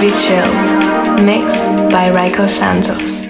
Be Chill, mixed by Raiko Santos.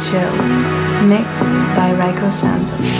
Chilled. Mixed by Raiko Santos.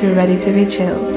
To Ready to Be Chilled.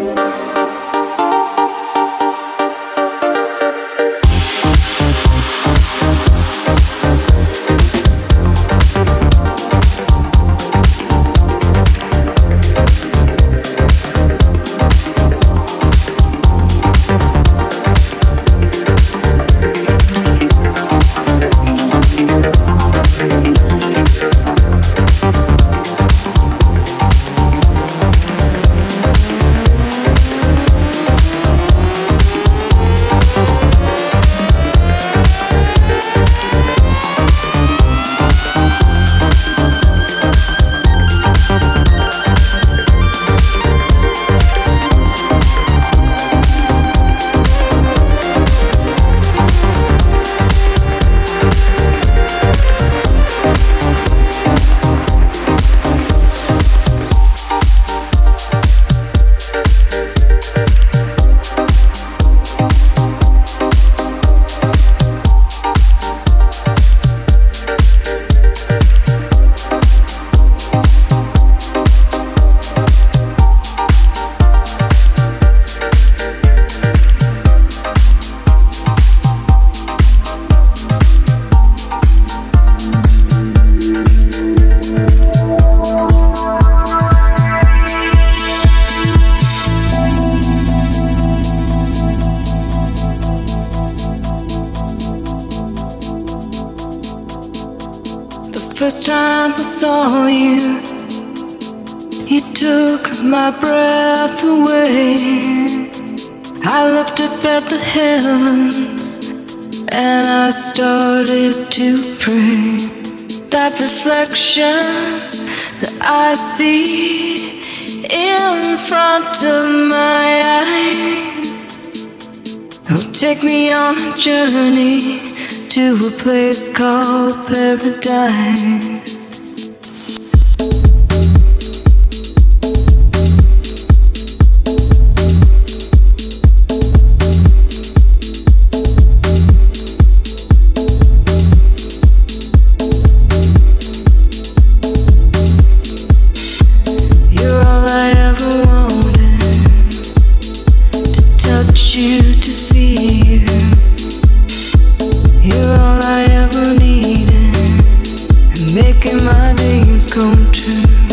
go to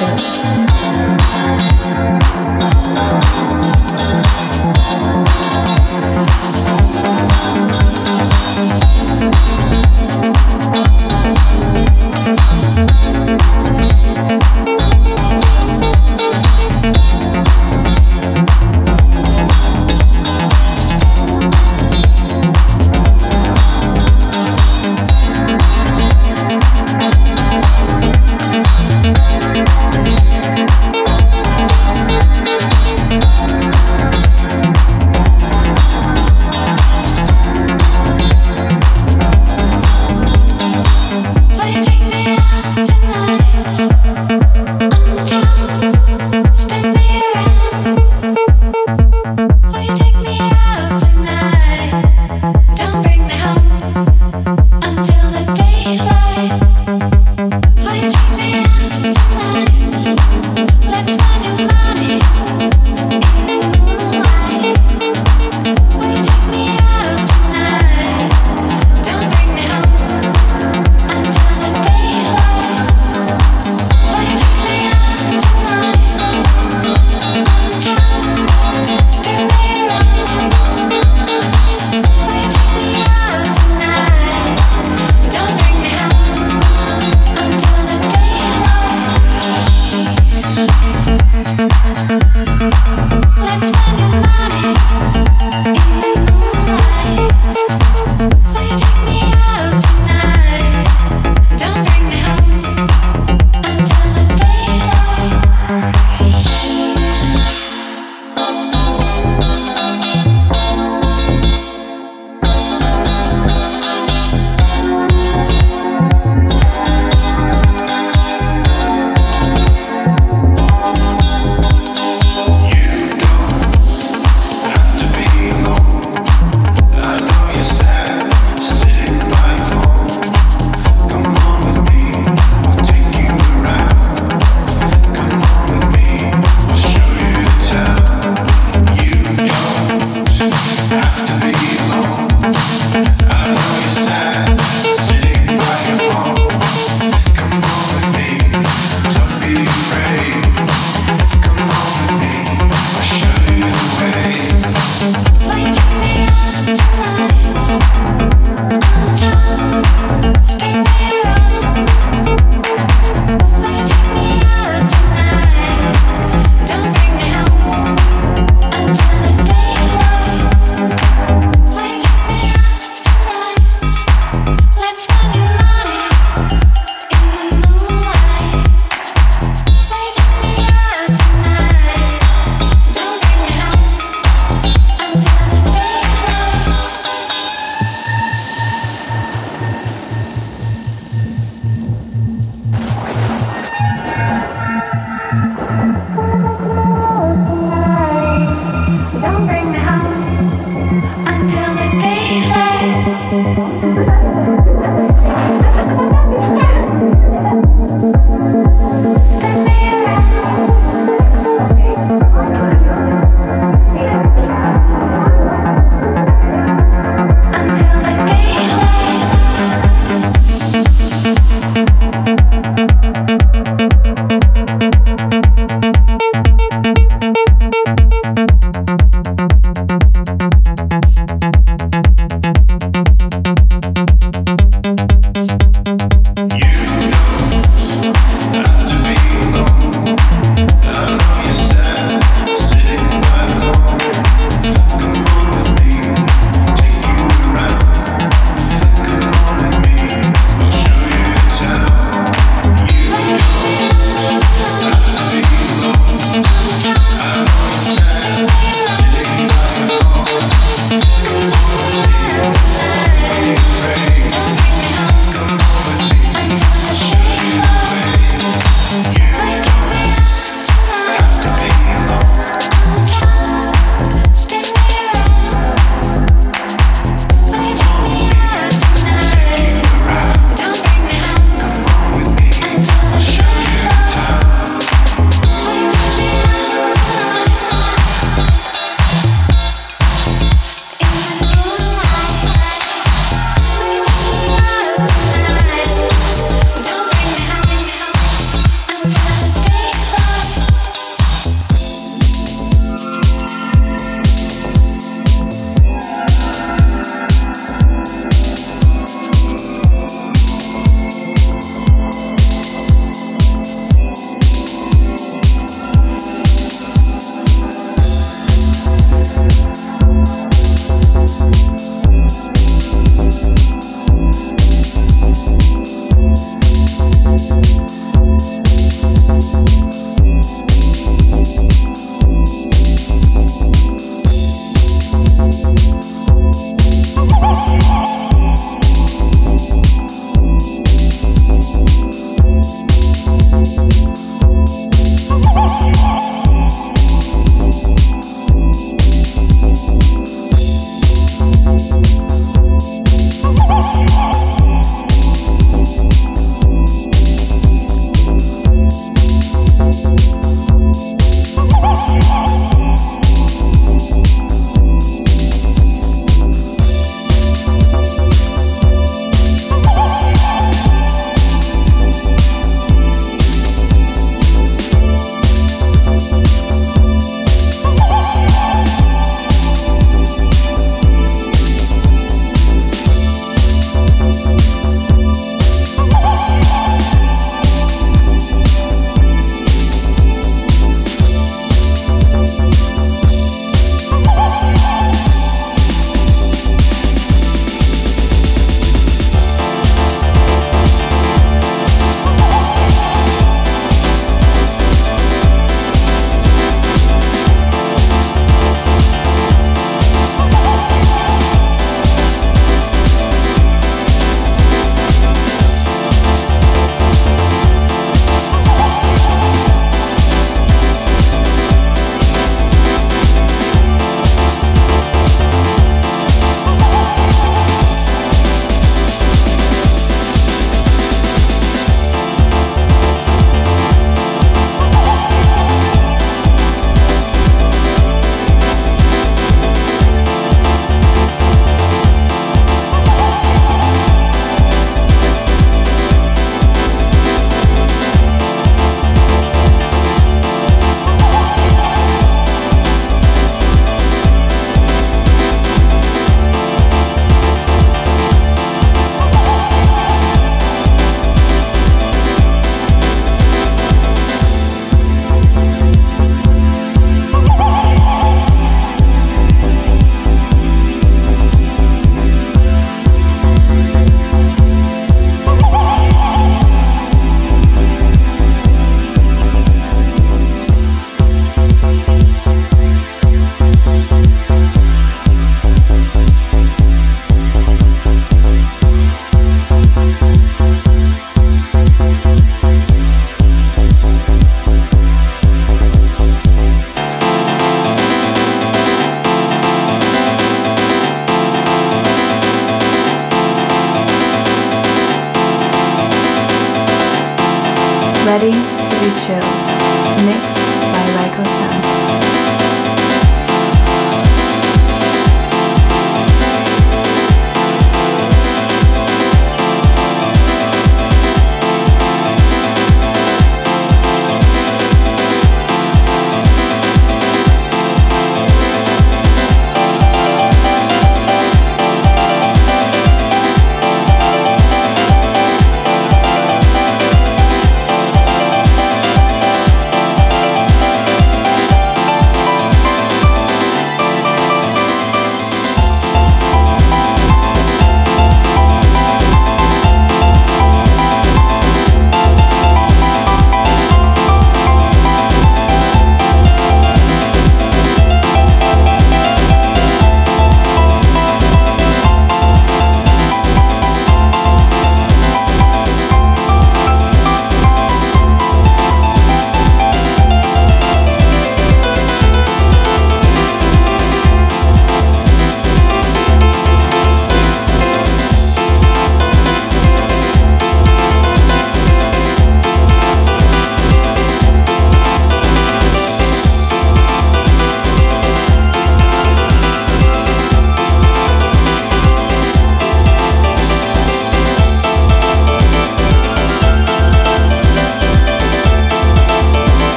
Ready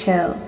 chill.